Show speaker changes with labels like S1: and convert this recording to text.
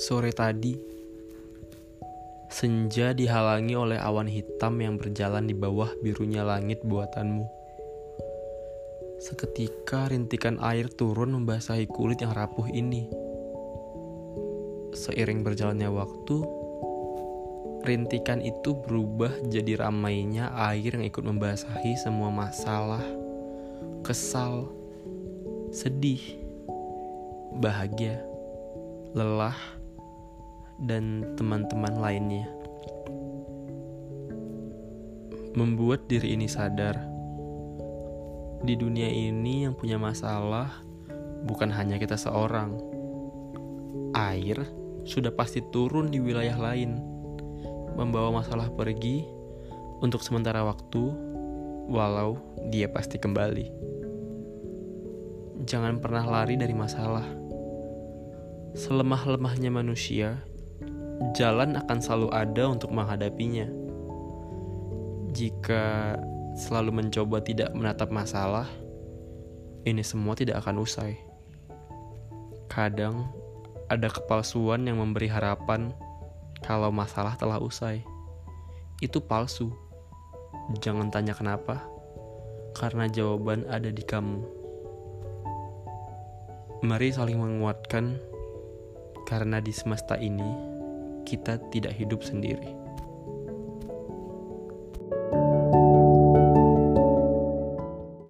S1: Sore tadi, senja dihalangi oleh awan hitam yang berjalan di bawah birunya langit buatanmu. Seketika rintikan air turun membasahi kulit yang rapuh ini. Seiring berjalannya waktu, rintikan itu berubah jadi ramainya air yang ikut membasahi semua masalah, kesal, sedih, bahagia, lelah, dan teman-teman lainnya. Membuat diri ini sadar, di dunia ini yang punya masalah bukan hanya kita seorang. Air sudah pasti turun di wilayah lain, membawa masalah pergi untuk sementara waktu, walau dia pasti kembali. Jangan pernah lari dari masalah. Selemah-lemahnya manusia, jalan akan selalu ada untuk menghadapinya. Jika selalu mencoba tidak menatap masalah, ini semua tidak akan usai. Kadang ada kepalsuan yang memberi harapan kalau masalah telah usai. Itu palsu. Jangan tanya kenapa, karena jawaban ada di kamu. Mari saling menguatkan, karena di semesta ini kita tidak hidup sendiri.